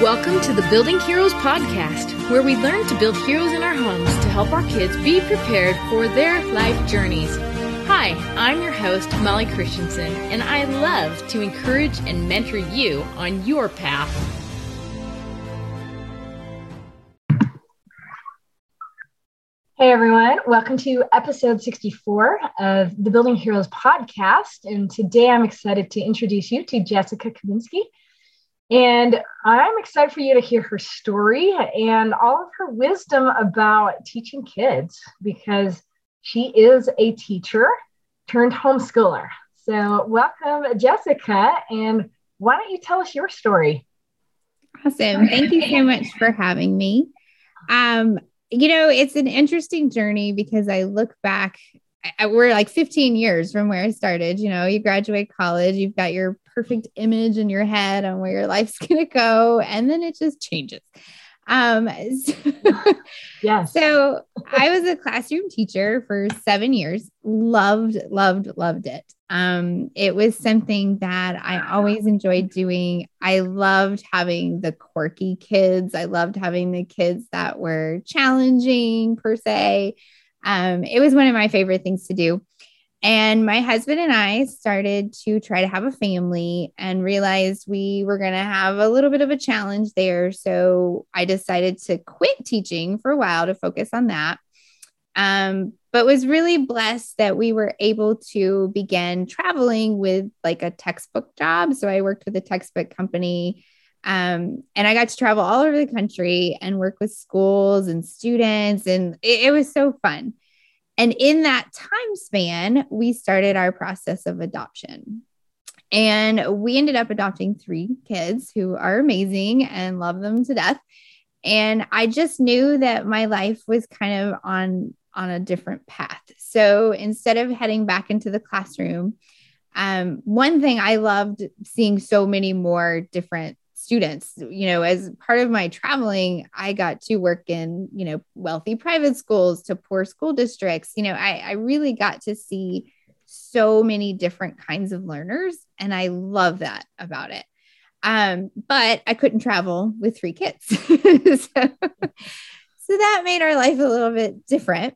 Welcome to the Building Heroes podcast, where we learn to build heroes in our homes to help our kids be prepared for their life journeys. Hi, I'm your host, Molly Christensen, and I love to encourage and mentor you on your path. Hey everyone, welcome to episode 64 of the Building Heroes podcast. And today I'm excited to introduce you to Jessica Kaminski. And I'm excited for you to hear her story and all of her wisdom about teaching kids because she is a teacher turned homeschooler. So, welcome, Jessica. And why don't you tell us your story? Awesome. Thank you so much for having me. Um, you know, it's an interesting journey because I look back, I, we're like 15 years from where I started. You know, you graduate college, you've got your perfect image in your head on where your life's going to go, and then it just changes. Um, so, yeah. So I was a classroom teacher for seven years. Loved, loved, loved it. Um, it was something that I always enjoyed doing. I loved having the quirky kids. I loved having the kids that were challenging per se. Um, it was one of my favorite things to do. And my husband and I started to try to have a family and realized we were going to have a little bit of a challenge there. So I decided to quit teaching for a while to focus on that. Um, but was really blessed that we were able to begin traveling with like a textbook job. So I worked with a textbook company. Um, and I got to travel all over the country and work with schools and students. And it, it was so fun. And in that time span, we started our process of adoption. And we ended up adopting three kids who are amazing and love them to death. And I just knew that my life was kind of on on a different path. So instead of heading back into the classroom, um, one thing I loved seeing so many more different students. You know as part of my traveling i got to work in you know wealthy private schools to poor school districts. You know i, I really got to see so many different kinds of learners and i love that about it. Um, but i couldn't travel with three kids. So, so that made our life a little bit different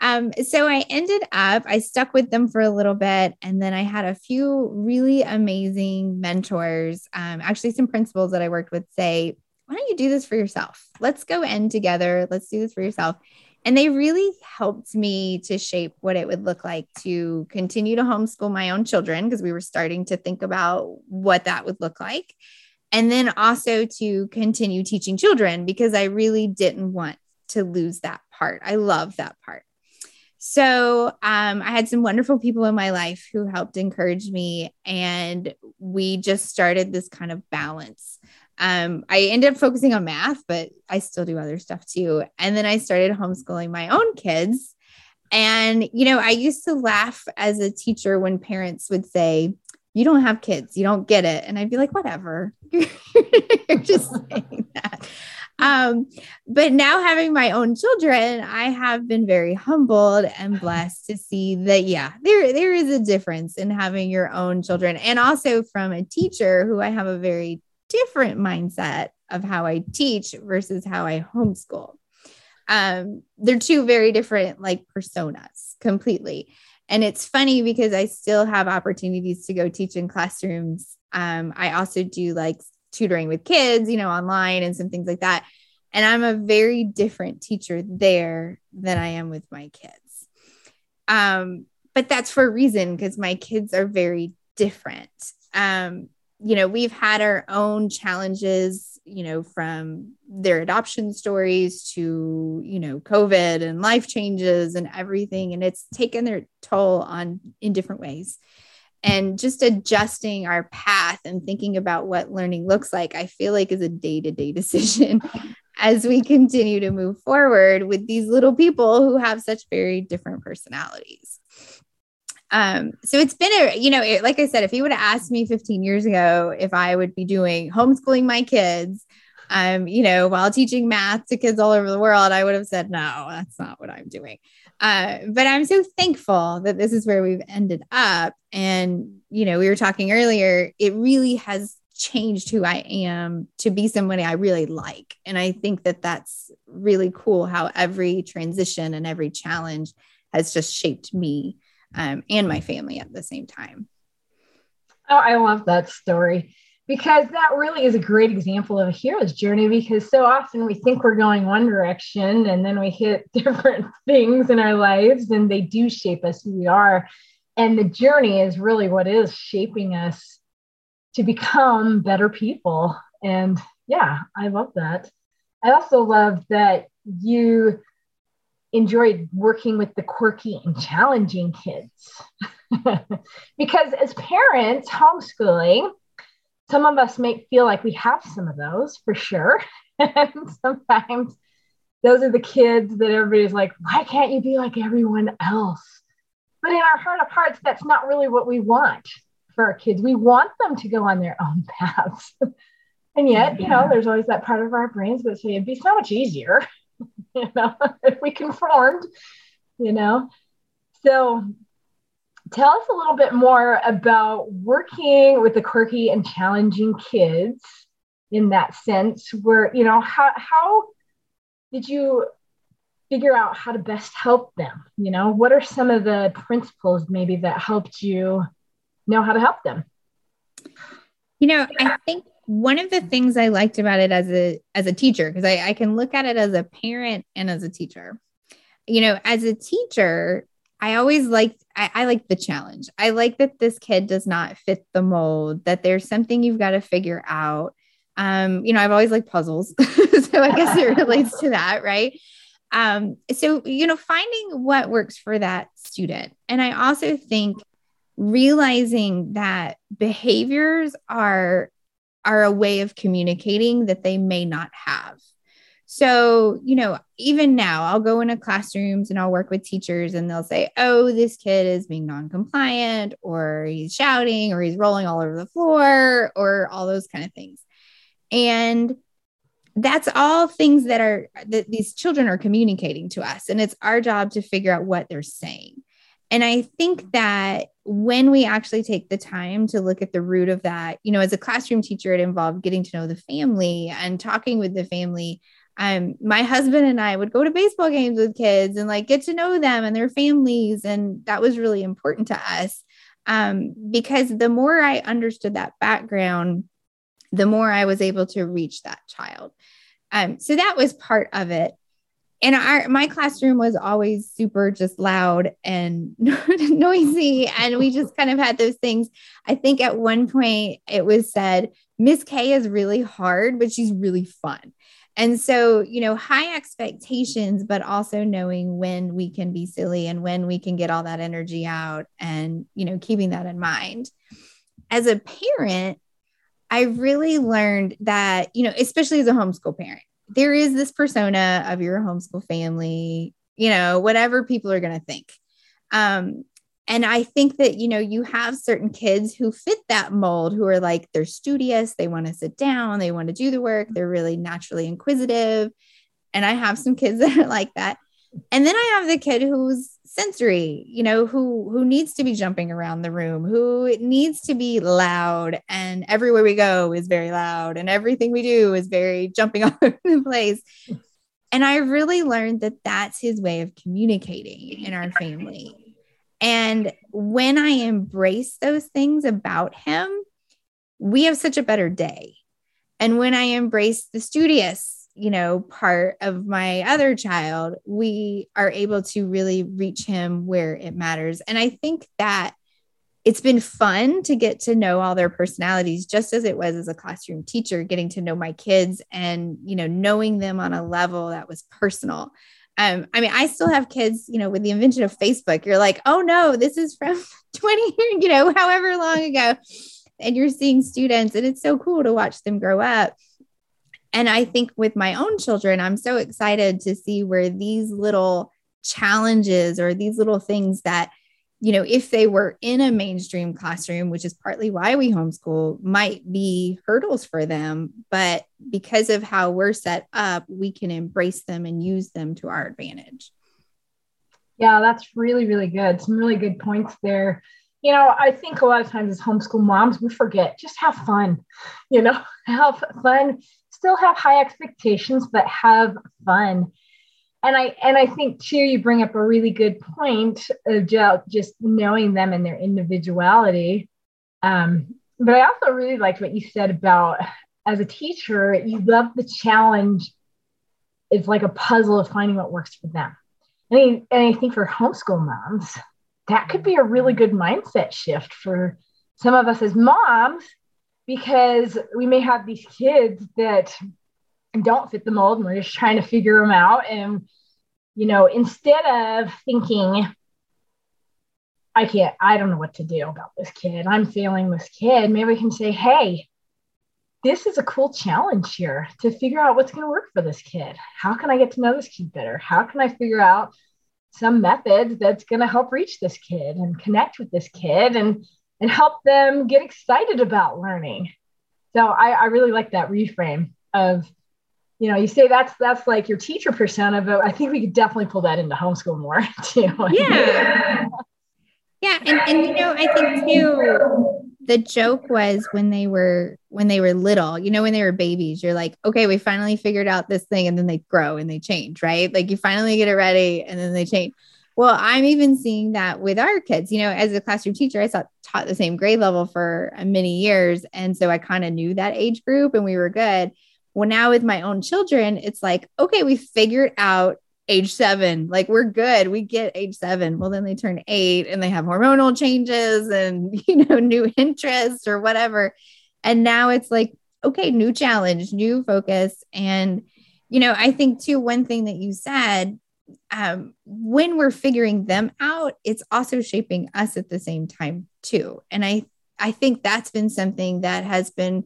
um, so I ended up, I stuck with them for a little bit. And then I had a few really amazing mentors, um, actually, some principals that I worked with say, why don't you do this for yourself? Let's go end together. Let's do this for yourself. And they really helped me to shape what it would look like to continue to homeschool my own children because we were starting to think about what that would look like. And then also to continue teaching children because I really didn't want to lose that part. I love that part. So um, I had some wonderful people in my life who helped encourage me, and we just started this kind of balance. Um, I ended up focusing on math, but I still do other stuff too. And then I started homeschooling my own kids. And, you know, I used to laugh as a teacher when parents would say, You don't have kids, you don't get it. And I'd be like, Whatever. You're just saying that. Um, but now having my own children, I have been very humbled and blessed to see that, yeah, there, there is a difference in having your own children. And also from a teacher who I have a very different mindset of how I teach versus how I homeschool. Um, they're two very different like personas completely. And it's funny because I still have opportunities to go teach in classrooms. Um, I also do like tutoring with kids, you know, online and some things like that. And I'm a very different teacher there than I am with my kids. Um, but that's for a reason because my kids are very different. Um, you know, we've had our own challenges, you know, from their adoption stories to, you know, COVID and life changes and everything. And it's taken their toll on in different ways and just adjusting our path and thinking about what learning looks like i feel like is a day-to-day decision as we continue to move forward with these little people who have such very different personalities um, so it's been a, you know, it, like I said, if you would have asked me 15 years ago if I would be doing homeschooling my kids, um, you know, while teaching math to kids all over the world, I would have said, no, that's not what I'm doing. Uh, but I'm so thankful that this is where we've ended up. And, you know, we were talking earlier, it really has changed who I am to be somebody I really like. And I think that that's really cool how every transition and every challenge has just shaped me um, and my family at the same time. Oh, I love that story because that really is a great example of a hero's journey because so often we think we're going one direction and then we hit different things in our lives and they do shape us who we are. And the journey is really what is shaping us to become better people. And yeah i love that. I also love that you enjoyed working with the quirky and challenging kids. Because as parents homeschooling some of us may feel like we have some of those for sure. And sometimes those are the kids that everybody's like why can't you be like everyone else? But in our heart of hearts that's not really what we want for our kids. We want them to go on their own paths. And yet you know there's always that part of our brains that say it'd be so much easier you know if we conformed you know? So tell us a little bit more about working with the quirky and challenging kids in that sense where you know how how did you figure out how to best help them? You know what are some of the principles maybe that helped you know how to help them? You know i think one of the things i liked about it as a as a teacher because I, I can look at it as a parent and as a teacher. You know as a teacher I always liked I, I like the challenge. I like that this kid does not fit the mold, that there's something you've got to figure out. Um, you know, I've always liked puzzles. so I guess it relates to that, right? Um, so you know, finding what works for that student. And I also think realizing that behaviors are are a way of communicating that they may not have. So, you know, even now I'll go into classrooms and I'll work with teachers and they'll say, oh, this kid is being non-compliant or he's shouting or he's rolling all over the floor or all those kind of things. And that's all things that are that these children are communicating to us. And it's our job to figure out what they're saying. And I think that when we actually take the time to look at the root of that, you know, as a classroom teacher, it involved getting to know the family and talking with the family um, my husband and I would go to baseball games with kids and like get to know them and their families. And that was really important to us um, because the more I understood that background, the more I was able to reach that child. Um, so that was part of it. And our my classroom was always super just loud and noisy. And we just kind of had those things. I think at one point it was said, Miss K is really hard, but she's really fun. And so, you know, high expectations, but also knowing when we can be silly and when we can get all that energy out and, you know, keeping that in mind. As a parent, I really learned that, you know, especially as a homeschool parent, there is this persona of your homeschool family, you know, whatever people are going to think. Um, and I think that, you know, you have certain kids who fit that mold who are like, they're studious, they want to sit down, they want to do the work, they're really naturally inquisitive. And I have some kids that are like that. And then I have the kid who's sensory, you know, who who needs to be jumping around the room, who needs to be loud and everywhere we go is very loud and everything we do is very jumping all over the place. And I really learned that that's his way of communicating in our family and when I embrace those things about him, we have such a better day. And when I embrace the studious, you know, part of my other child, we are able to really reach him where it matters. And I think that it's been fun to get to know all their personalities just as it was as a classroom teacher getting to know my kids and you know knowing them on a level that was personal um, I mean, I still have kids, you know, with the invention of Facebook, you're like, oh no, this is from 20, you know, however long ago. And you're seeing students, and it's so cool to watch them grow up. And I think with my own children, I'm so excited to see where these little challenges or these little things that you know, if they were in a mainstream classroom, which is partly why we homeschool, might be hurdles for them. But because of how we're set up, we can embrace them and use them to our advantage. Yeah, that's really, really good. Some really good points there. you know, I think a lot of times as homeschool moms, we forget just have fun, you know, have fun, still have high expectations, but have fun. And I and I think too, you bring up a really good point of just knowing them and their individuality. Um, but I also really liked what you said about as a teacher, you love the challenge. It's like a puzzle of finding what works for them. I, and I think for homeschool moms, that could be a really good mindset shift for some of us as moms because we may have these kids that don't fit the mold and we're just trying to figure them out. And you know instead of thinking i can't i don't know what to do about this kid. I'm failing this kid. Maybe we can say hey this is a cool challenge here to figure out what's going to work for this kid. How can i get to know this kid better? How can i figure out some method that's going to help reach this kid and connect with this kid and and help them get excited about learning? So i, I really like that reframe of you know you say that's that's like your teacher persona but i think we could definitely pull that into homeschool more too. Yeah. Yeah and, and you know i think too the joke was when they were when they were little you know when they were babies you're like okay we finally figured out this thing and then they grow and they change right? Like you finally get it ready and then they change. Well i'm even seeing that with our kids you know as a classroom teacher i taught, taught the same grade level for many years and so i kind of knew that age group and we were good well now with my own children it's like okay we figured out age seven. Like we're good. We get age seven. Well, then they turn eight and they have hormonal changes and, you know, new interests or whatever. And now it's like, okay, new challenge, new focus. And, you know, I think too, one thing that you said, um, when we're figuring them out, it's also shaping us at the same time too. And I, I think that's been something that has been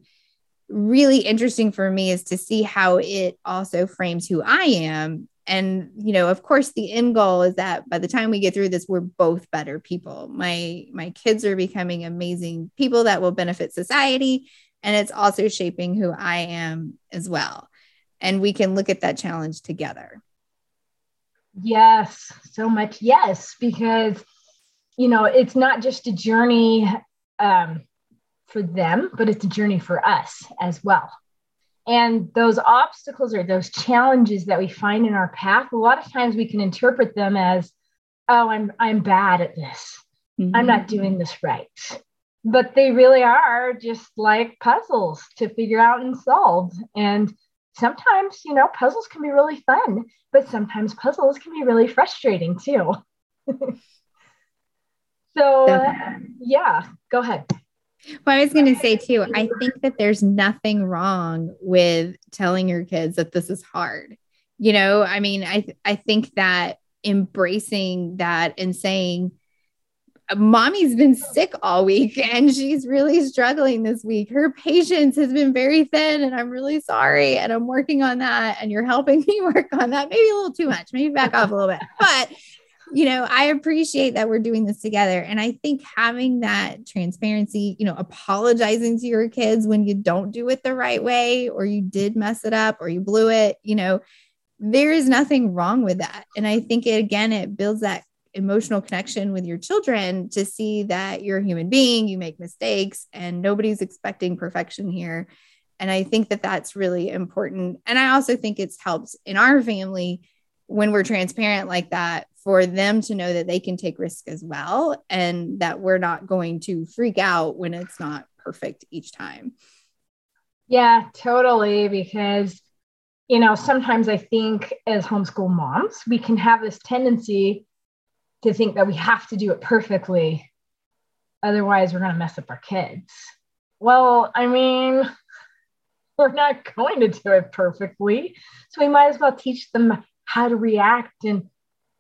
really interesting for me is to see how it also frames who I am. And you know of course the end goal is that by the time we get through this we're both better people. My my kids are becoming amazing people that will benefit society and it's also shaping who i am as well. And we can look at that challenge together. Yes so much yes because you know it's not just a journey um, for them but it's a journey for us as well and those obstacles or those challenges that we find in our path, a lot of times we can interpret them as, oh, I'm I'm bad at this. Mm-hmm. I'm not doing this right. But they really are just like puzzles to figure out and solve. And sometimes, you know, puzzles can be really fun, but sometimes puzzles can be really frustrating too. so, uh, yeah, go ahead. Well, I was going to say too, I think that there's nothing wrong with telling your kids that this is hard. You know, I mean, I I think that embracing that and saying mommy's been sick all week and she's really struggling this week. Her patience has been very thin and I'm really sorry and I'm working on that and you're helping me work on that. Maybe a little too much, maybe back off a little bit. But you know, I appreciate that we're doing this together. And I think having that transparency, you know, apologizing to your kids when you don't do it the right way, or you did mess it up, or you blew it, you know, there is nothing wrong with that. And I think it, again, it builds that emotional connection with your children to see that you're a human being, you make mistakes, and nobody's expecting perfection here. And I think that that's really important. And I also think it's helped in our family when we're transparent like that for them to know that they can take risk as well and that we're not going to freak out when it's not perfect each time. Yeah, totally. Because, you know, sometimes I think as homeschool moms, we can have this tendency to think that we have to do it perfectly. Otherwise, we're going to mess up our kids. Well, I mean, we're not going to do it perfectly. So we might as well teach them how to react and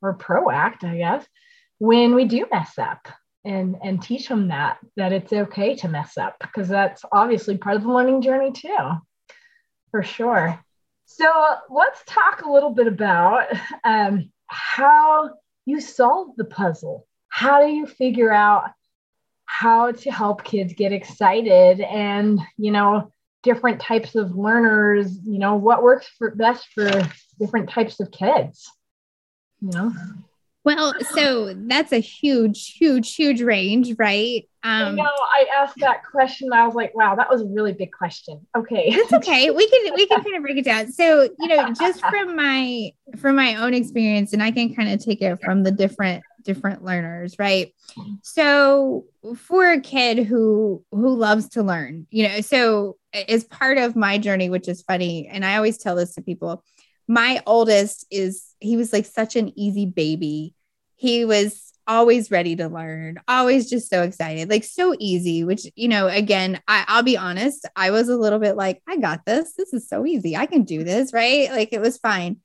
or proact, I guess, when we do mess up and and teach them that that it's okay to mess up because that's obviously part of the learning journey too, for sure. So let's talk a little bit about um, how you solve the puzzle. How do you figure out how to help kids get excited and you know different types of learners? You know what works for best for different types of kids you know Well, so that's a huge, huge, huge range, right? Um, I know. I asked that question. I was like, "Wow, that was a really big question." Okay, it's okay. We can we can kind of break it down. So, you know, just from my from my own experience, and I can kind of take it from the different different learners, right? So, for a kid who who loves to learn, you know, so as part of my journey, which is funny, and I always tell this to people my oldest is he was like such an easy baby. He was always ready to learn, always just so excited, like so easy, which, you know, again, I, I'll be honest, I was a little bit like, I got this. This is so easy. I can do this, right? Like it was fine.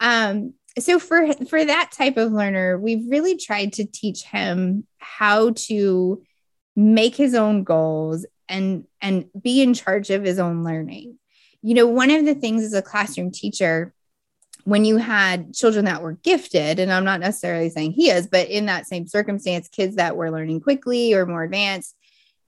Um, so for for that type of learner, we've really tried to teach him how to make his own goals and and be in charge of his own learning. You know, one of the things as a classroom teacher when you had children that were gifted, and I'm not necessarily saying he is, but in that same circumstance, kids that were learning quickly or more advanced,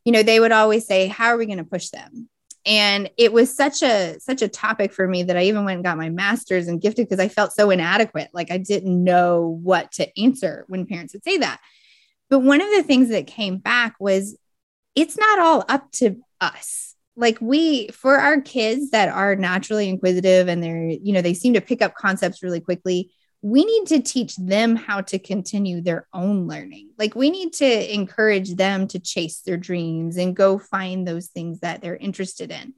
you know, they would always say, How are we going to push them? And it was such a such a topic for me that I even went and got my master's in gifted because I felt so inadequate. Like I didn't know what to answer when parents would say that. But one of the things that came back was it's not all up to us like we for our kids that are naturally inquisitive and they're you know they seem to pick up concepts really quickly we need to teach them how to continue their own learning. Like we need to encourage them to chase their dreams and go find those things that they're interested in.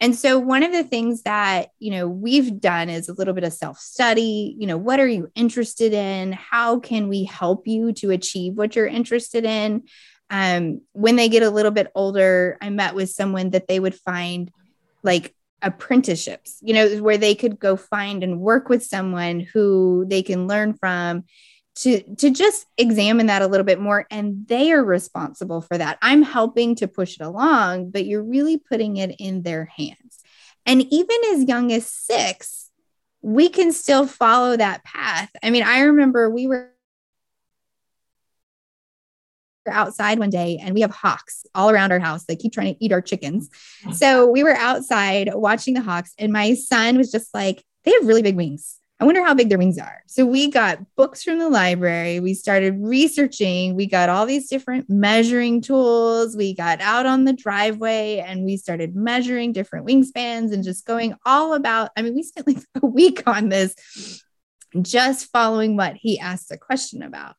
And so one of the things that you know we've done is a little bit of self study you know what are you interested in? How can we help you to achieve what you're interested in um, when they get a little bit older, I met with someone that they would find like apprenticeships, you know, where they could go find and work with someone who they can learn from to to just examine that a little bit more and they are responsible for that. I'm helping to push it along, but you're really putting it in their hands. And even as young as 6, we can still follow that path. I mean, I remember we were outside one day and we have hawks all around our house. They keep trying to eat our chickens. Mm. So we were outside watching the hawks, and my son was just like, they have really big wings. I wonder how big their wings are. So we got books from the library. We started researching. We got all these different measuring tools. We got out on the driveway and we started measuring different wingspans and just going all about. I mean, we spent like a week on this, just following what he asked a question about.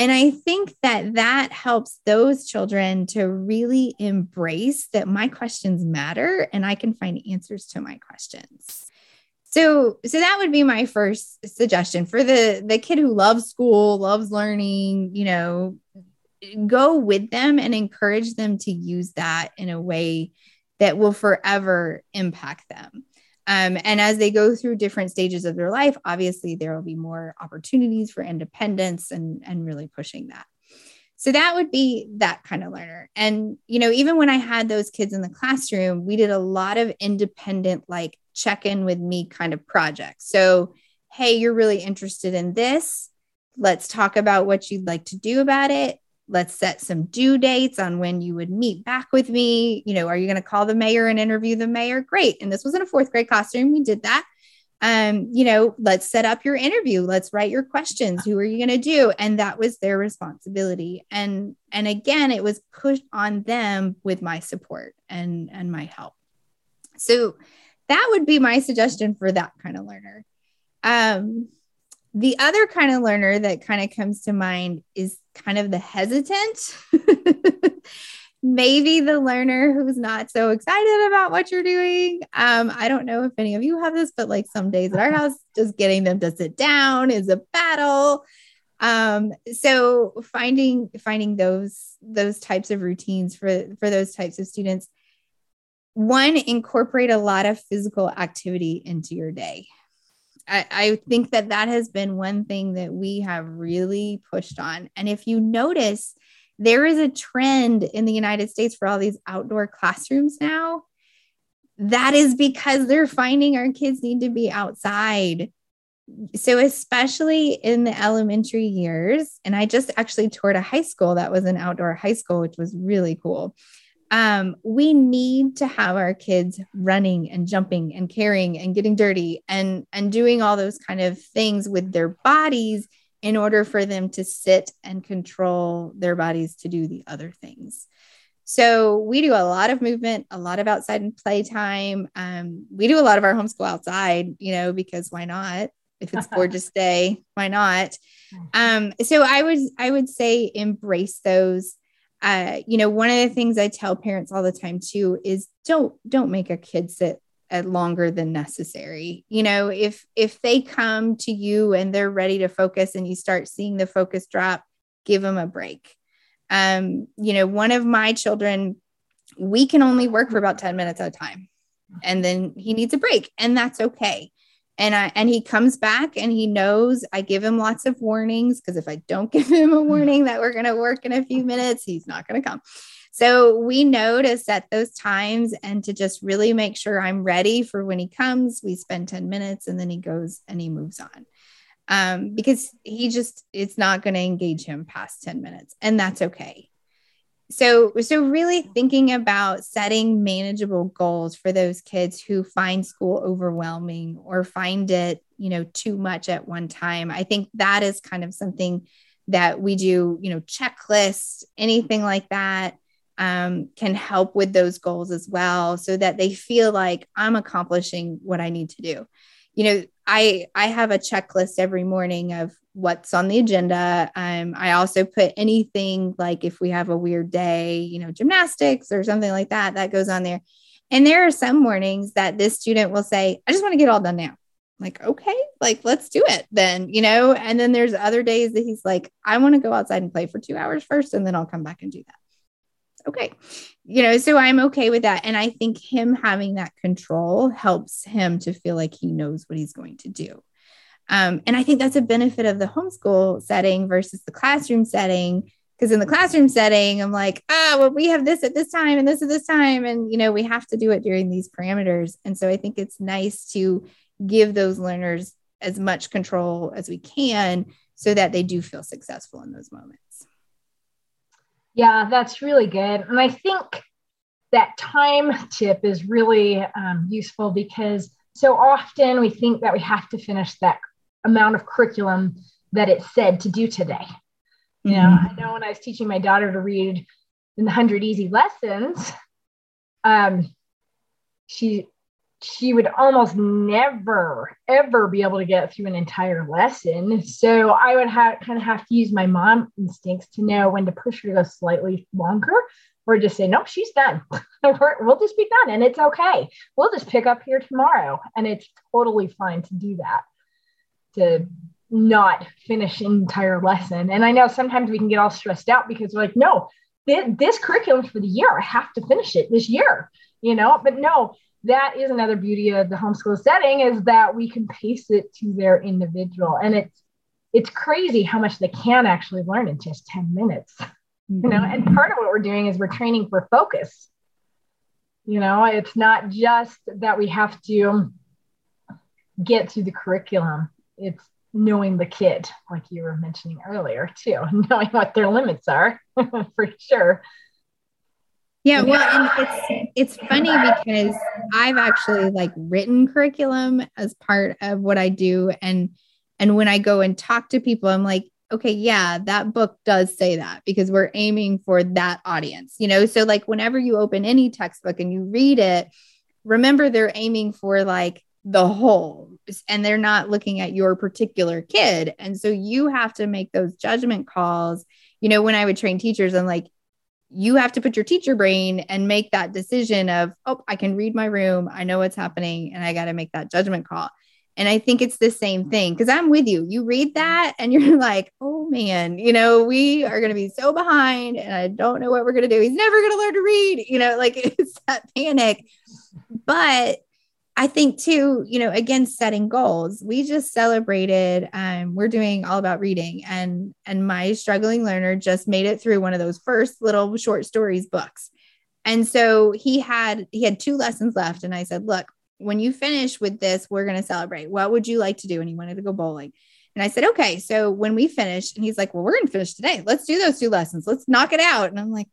And I think that that helps those children to really embrace that my questions matter and I can find answers to my questions. So, so that would be my first suggestion for the the kid who loves school, loves learning, you know, go with them and encourage them to use that in a way that will forever impact them. Um, and as they go through different stages of their life, obviously there will be more opportunities for independence and, and really pushing that. So that would be that kind of learner. And, you know, even when I had those kids in the classroom, we did a lot of independent, like check in with me kind of projects. So, hey, you're really interested in this. Let's talk about what you'd like to do about it let's set some due dates on when you would meet back with me. You know, are you going to call the mayor and interview the mayor? Great. And this was in a fourth grade classroom. We did that. Um, you know, let's set up your interview. Let's write your questions. Who are you going to do? And that was their responsibility. And and again, it was pushed on them with my support and and my help. So that would be my suggestion for that kind of learner. Um, the other kind of learner that kind of comes to mind is kind of the hesitant. Maybe the learner who's not so excited about what you're doing. Um, I don't know if any of you have this, but like some days at our house, just getting them to sit down is a battle. Um, so finding finding those those types of routines for for those types of students. One, incorporate a lot of physical activity into your day. I, I think that that has been one thing that we have really pushed on. And if you notice, there is a trend in the United States for all these outdoor classrooms now. That is because they're finding our kids need to be outside. So, especially in the elementary years, and I just actually toured a high school that was an outdoor high school, which was really cool um, we need to have our kids running and jumping and carrying and getting dirty and and doing all those kind of things with their bodies in order for them to sit and control their bodies to do the other things. So we do a lot of movement, a lot of outside and playtime. Um, we do a lot of our homeschool outside, you know, because why not? If it's gorgeous day, why not? Um, so I would I would say embrace those. Uh, you know, one of the things I tell parents all the time too is don't don't make a kid sit at longer than necessary. You know, if if they come to you and they're ready to focus and you start seeing the focus drop, give them a break. Um, you know, one of my children, we can only work for about 10 minutes at a time. And then he needs a break, and that's okay. And I and he comes back and he knows I give him lots of warnings because if I don't give him a warning that we're going to work in a few minutes, he's not going to come. So we know to set those times and to just really make sure I'm ready for when he comes. We spend 10 minutes and then he goes and he moves on. Um, because he just, it's not going to engage him past 10 minutes, and that's okay. So, so really thinking about setting manageable goals for those kids who find school overwhelming or find it, you know, too much at one time. I think that is kind of something that we do, you know, checklists, anything like that um, can help with those goals as well so that they feel like I'm accomplishing what I need to do. You know, I I have a checklist every morning of what's on the agenda. Um, I also put anything like if we have a weird day, you know, gymnastics or something like that, that goes on there. And there are some mornings that this student will say, I just want to get all done now. I'm like, okay, like let's do it then, you know. And then there's other days that he's like, I want to go outside and play for two hours first, and then I'll come back and do that okay. You know so i'm okay with that. And i think him having that control helps him to feel like he knows what he's going to do. Um, and i think that's a benefit of the homeschool setting versus the classroom setting. Because in the classroom setting i'm like ah well we have this at this time and this at this time. And you know we have to do it during these parameters. And so i think it's nice to give those learners as much control as we can so that they do feel successful in those moments yeah, that's really good. And I think that time tip is really um, useful because so often we think that we have to finish that amount of curriculum that it said to do today. You know, mm-hmm. I know when I was teaching my daughter to read in the 100 easy lessons, um, she she would almost never ever be able to get through an entire lesson. So i would have kind of have to use my mom instincts to know when to push her to go slightly longer or just say no she's done. We'll just be done and it's okay. We'll just pick up here tomorrow. And it's totally fine to do that to not finish an entire lesson. And i know sometimes we can get all stressed out because we're like no this, this curriculum for the year i have to finish it this year you know? But no that is another beauty of the homeschool setting is that we can pace it to their individual. And it's it's crazy how much they can actually learn in just 10 minutes. You know and mm-hmm. part of what we're doing is we're training for focus. You know it's not just that we have to get through the curriculum. It's knowing the kid like you were mentioning earlier too knowing what their limits are for sure yeah, well, and it's it's funny because I've actually like written curriculum as part of what I do and and when I go and talk to people I'm like, okay, yeah, that book does say that because we're aiming for that audience. You know, so like whenever you open any textbook and you read it, remember they're aiming for like the whole and they're not looking at your particular kid. And so you have to make those judgment calls. You know, when I would train teachers, I'm like, you have to put your teacher brain and make that decision of, oh, I can read my room. I know what's happening and I got to make that judgment call. And I think it's the same thing because I'm with you. You read that and you're like, oh man, you know, we are going to be so behind and I don't know what we're going to do. He's never going to learn to read, you know, like it's that panic. But I think too, you know, again, setting goals. We just celebrated. Um, we're doing all about reading, and and my struggling learner just made it through one of those first little short stories books, and so he had he had two lessons left, and I said, look, when you finish with this, we're going to celebrate. What would you like to do? And he wanted to go bowling. And I said, okay. So when we finish, and he's like, well, we're going to finish today. Let's do those two lessons. Let's knock it out. And I'm like,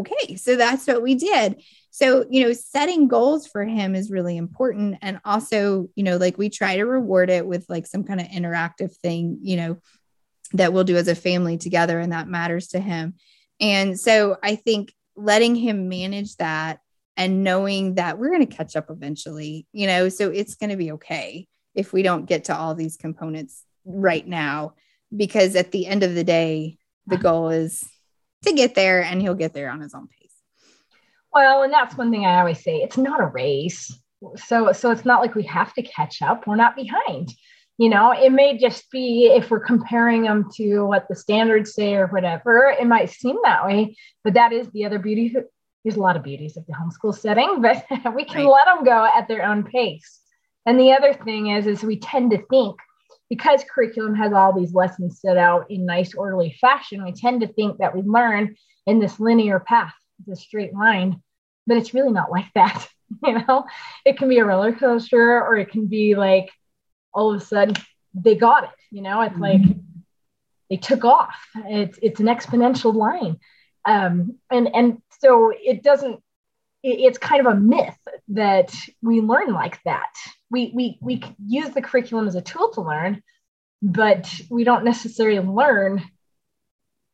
okay. So that's what we did. So, you know, setting goals for him is really important. And also, you know, like we try to reward it with like some kind of interactive thing, you know, that we'll do as a family together and that matters to him. And so I think letting him manage that and knowing that we're going to catch up eventually, you know, so it's going to be okay if we don't get to all these components right now, because at the end of the day, the uh-huh. goal is to get there and he'll get there on his own pace. Well, and that's one thing I always say it's not a race. So, so it's not like we have to catch up. We're not behind. You know, it may just be if we're comparing them to what the standards say or whatever, it might seem that way. But that is the other beauty there's a lot of beauties of the homeschool setting, but we can right. let them go at their own pace. And the other thing is, is we tend to think because curriculum has all these lessons set out in nice orderly fashion, we tend to think that we learn in this linear path, this straight line, but it's really not like that. You know, it can be a roller coaster, or it can be like all of a sudden they got it. You know, it's mm-hmm. like they took off. It's it's an exponential line um, and and so it doesn't it's kind of a myth that we learn like that we we we use the curriculum as a tool to learn but we don't necessarily learn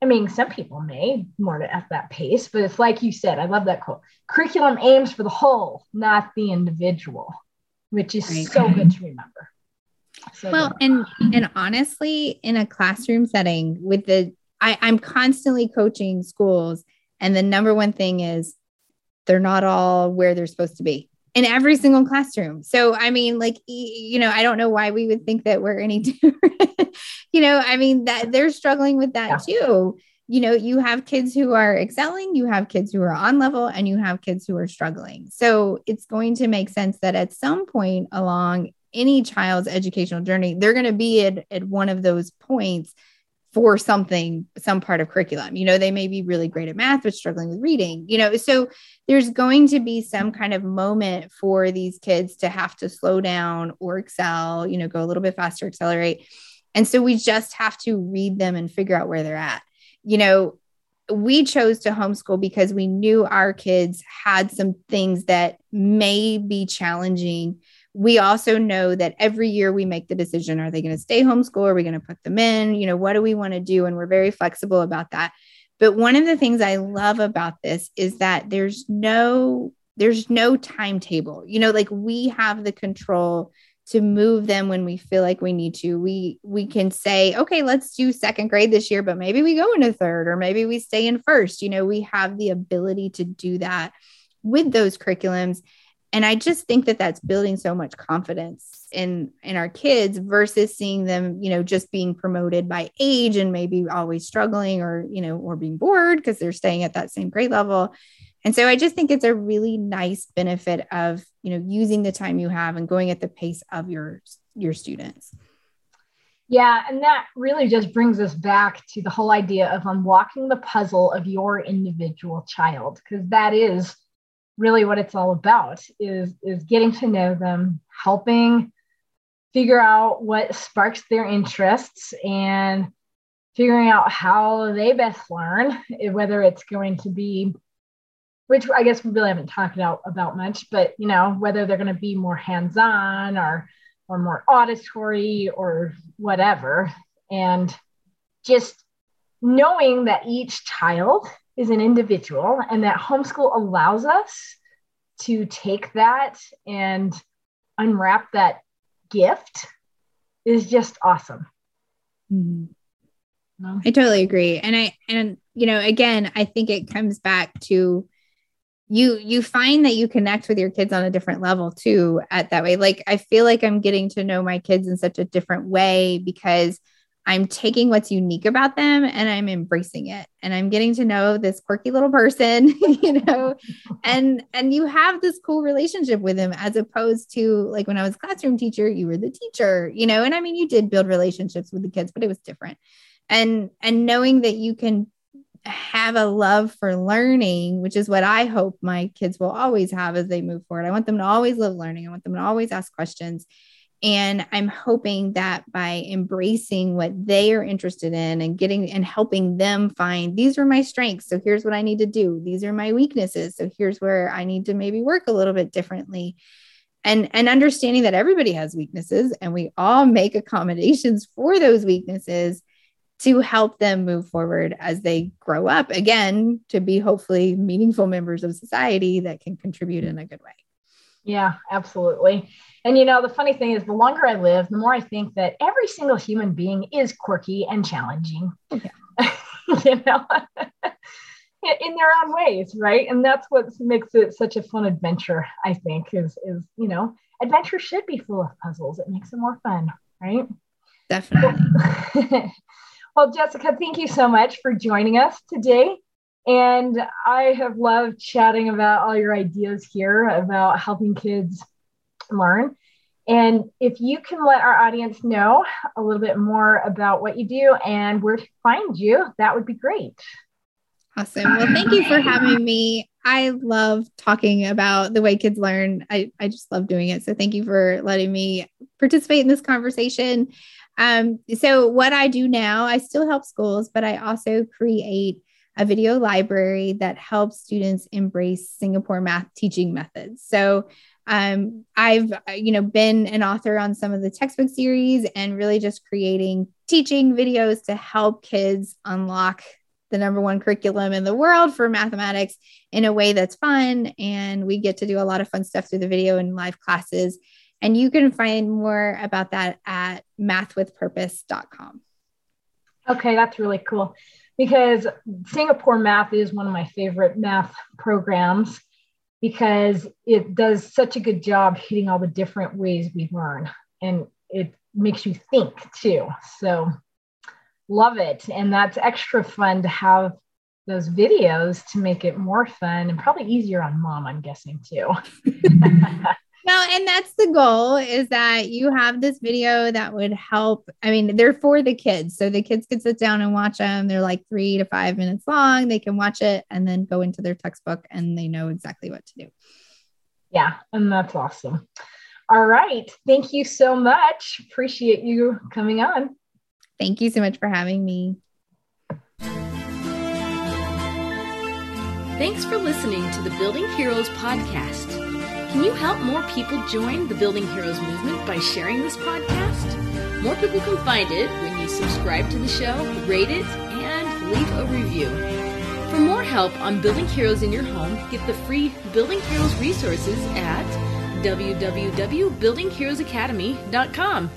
i mean some people may more at that pace but it's like you said i love that quote curriculum aims for the whole not the individual which is right. so good to remember so well good. and and honestly in a classroom setting with the I, I'm constantly coaching schools, and the number one thing is they're not all where they're supposed to be in every single classroom. So, I mean, like, you know, I don't know why we would think that we're any different. you know, I mean, that they're struggling with that yeah. too. You know, you have kids who are excelling, you have kids who are on level, and you have kids who are struggling. So, it's going to make sense that at some point along any child's educational journey, they're going to be at, at one of those points for something, some part of curriculum. You know, they may be really great at math, but struggling with reading, you know. So there's going to be some kind of moment for these kids to have to slow down or excel, you know, go a little bit faster, accelerate. And so we just have to read them and figure out where they're at. You know, we chose to homeschool because we knew our kids had some things that may be challenging we also know that every year we make the decision are they going to stay homeschool? Are we going to put them in? You know what do we want to do? And we're very flexible about that. But one of the things i love about this is that there's no there's no timetable. You know like we have the control to move them when we feel like we need to. We we can say okay let's do second grade this year but maybe we go into third or maybe we stay in first. You know we have the ability to do that with those curriculums and i just think that that's building so much confidence in in our kids versus seeing them you know just being promoted by age and maybe always struggling or you know or being bored because they're staying at that same grade level. And so i just think it's a really nice benefit of you know using the time you have and going at the pace of your your students. Yeah, and that really just brings us back to the whole idea of unlocking the puzzle of your individual child, because that is really what it's all about is is getting to know them helping figure out what sparks their interests and figuring out how they best learn eh, whether it's going to be which i guess we really haven't talked about, about much but you know whether they're going to be more hands-on or or more auditory or whatever. And just knowing that each child is an individual and that homeschool allows us to take that and unwrap that gift is just awesome. Mm-hmm. I totally agree. And I, and, you know, again, I think it comes back to you, you find that you connect with your kids on a different level too, at that way. Like, I feel like I'm getting to know my kids in such a different way because I'm taking what's unique about them and I'm embracing it and I'm getting to know this quirky little person, you know, and and you have this cool relationship with him as opposed to like when I was classroom teacher, you were the teacher, you know, and I mean you did build relationships with the kids, but it was different. And and knowing that you can have a love for learning, which is what I hope my kids will always have as they move forward. I want them to always love learning. I want them to always ask questions and I'm hoping that by embracing what they are interested in and getting and helping them find these are my strengths. So here's what I need to do. These are my weaknesses. So here's where I need to maybe work a little bit differently. And, and understanding that everybody has weaknesses and we all make accommodations for those weaknesses to help them move forward as they grow up again to be hopefully meaningful members of society that can contribute in a good way. Yeah, absolutely. And you know, the funny thing is, the longer I live, the more I think that every single human being is quirky and challenging. Yeah. you know, in their own ways, right? And that's what makes it such a fun adventure. I think is is you know, adventure should be full of puzzles. It makes it more fun, right? Definitely. well, Jessica, thank you so much for joining us today. And I have loved chatting about all your ideas here about helping kids learn. And if you can let our audience know a little bit more about what you do and where to find you, that would be great. Awesome. Well, thank you for having me. I love talking about the way kids learn. I, I just love doing it. So thank you for letting me participate in this conversation. Um, so, what I do now, I still help schools, but I also create a video library that helps students embrace Singapore math teaching methods. So, um, I've you know been an author on some of the textbook series and really just creating teaching videos to help kids unlock the number one curriculum in the world for mathematics in a way that's fun. And we get to do a lot of fun stuff through the video and live classes. And you can find more about that at mathwithpurpose.com okay that's really cool because singapore math is one of my favorite math programs because it does such a good job hitting all the different ways we learn and it makes you think too. So love it. And that's extra fun to have those videos to make it more fun and probably easier on mom, I'm guessing too. Well, and that's the goal is that you have this video that would help. I mean, they're for the kids. So the kids can sit down and watch them. They're like three to five minutes long. They can watch it and then go into their textbook and they know exactly what to do. Yeah. And that's awesome. All right. Thank you so much. Appreciate you coming on. Thank you so much for having me. Thanks for listening to the Building Heroes podcast. Can you help more people join the Building Heroes movement by sharing this podcast? More people can find it when you subscribe to the show, rate it, and leave a review. For more help on building heroes in your home, get the free Building Heroes resources at www.buildingheroesacademy.com.